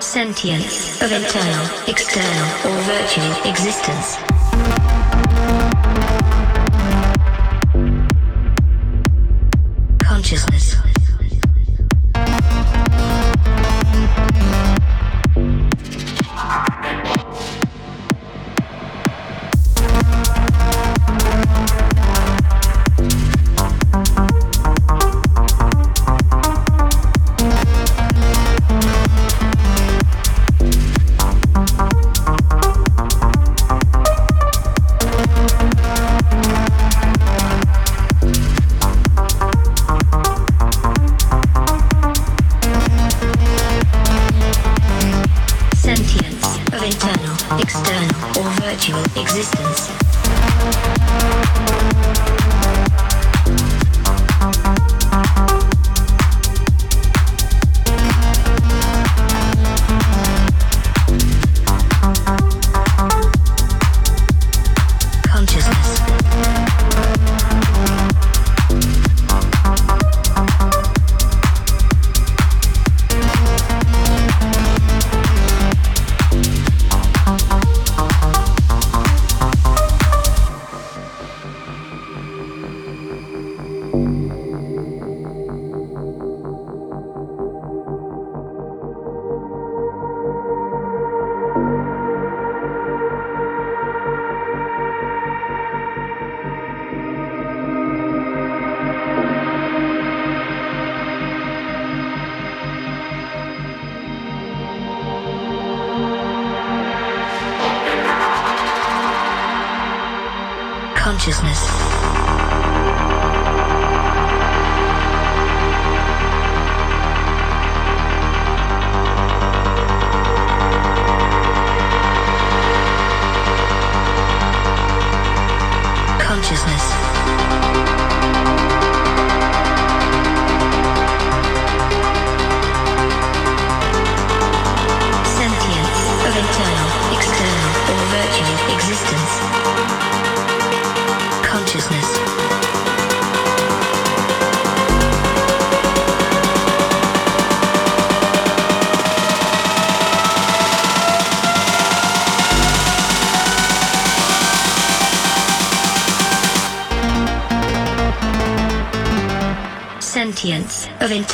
sentience of internal, external, or virtual existence.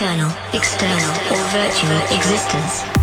Internal, external, or virtual existence.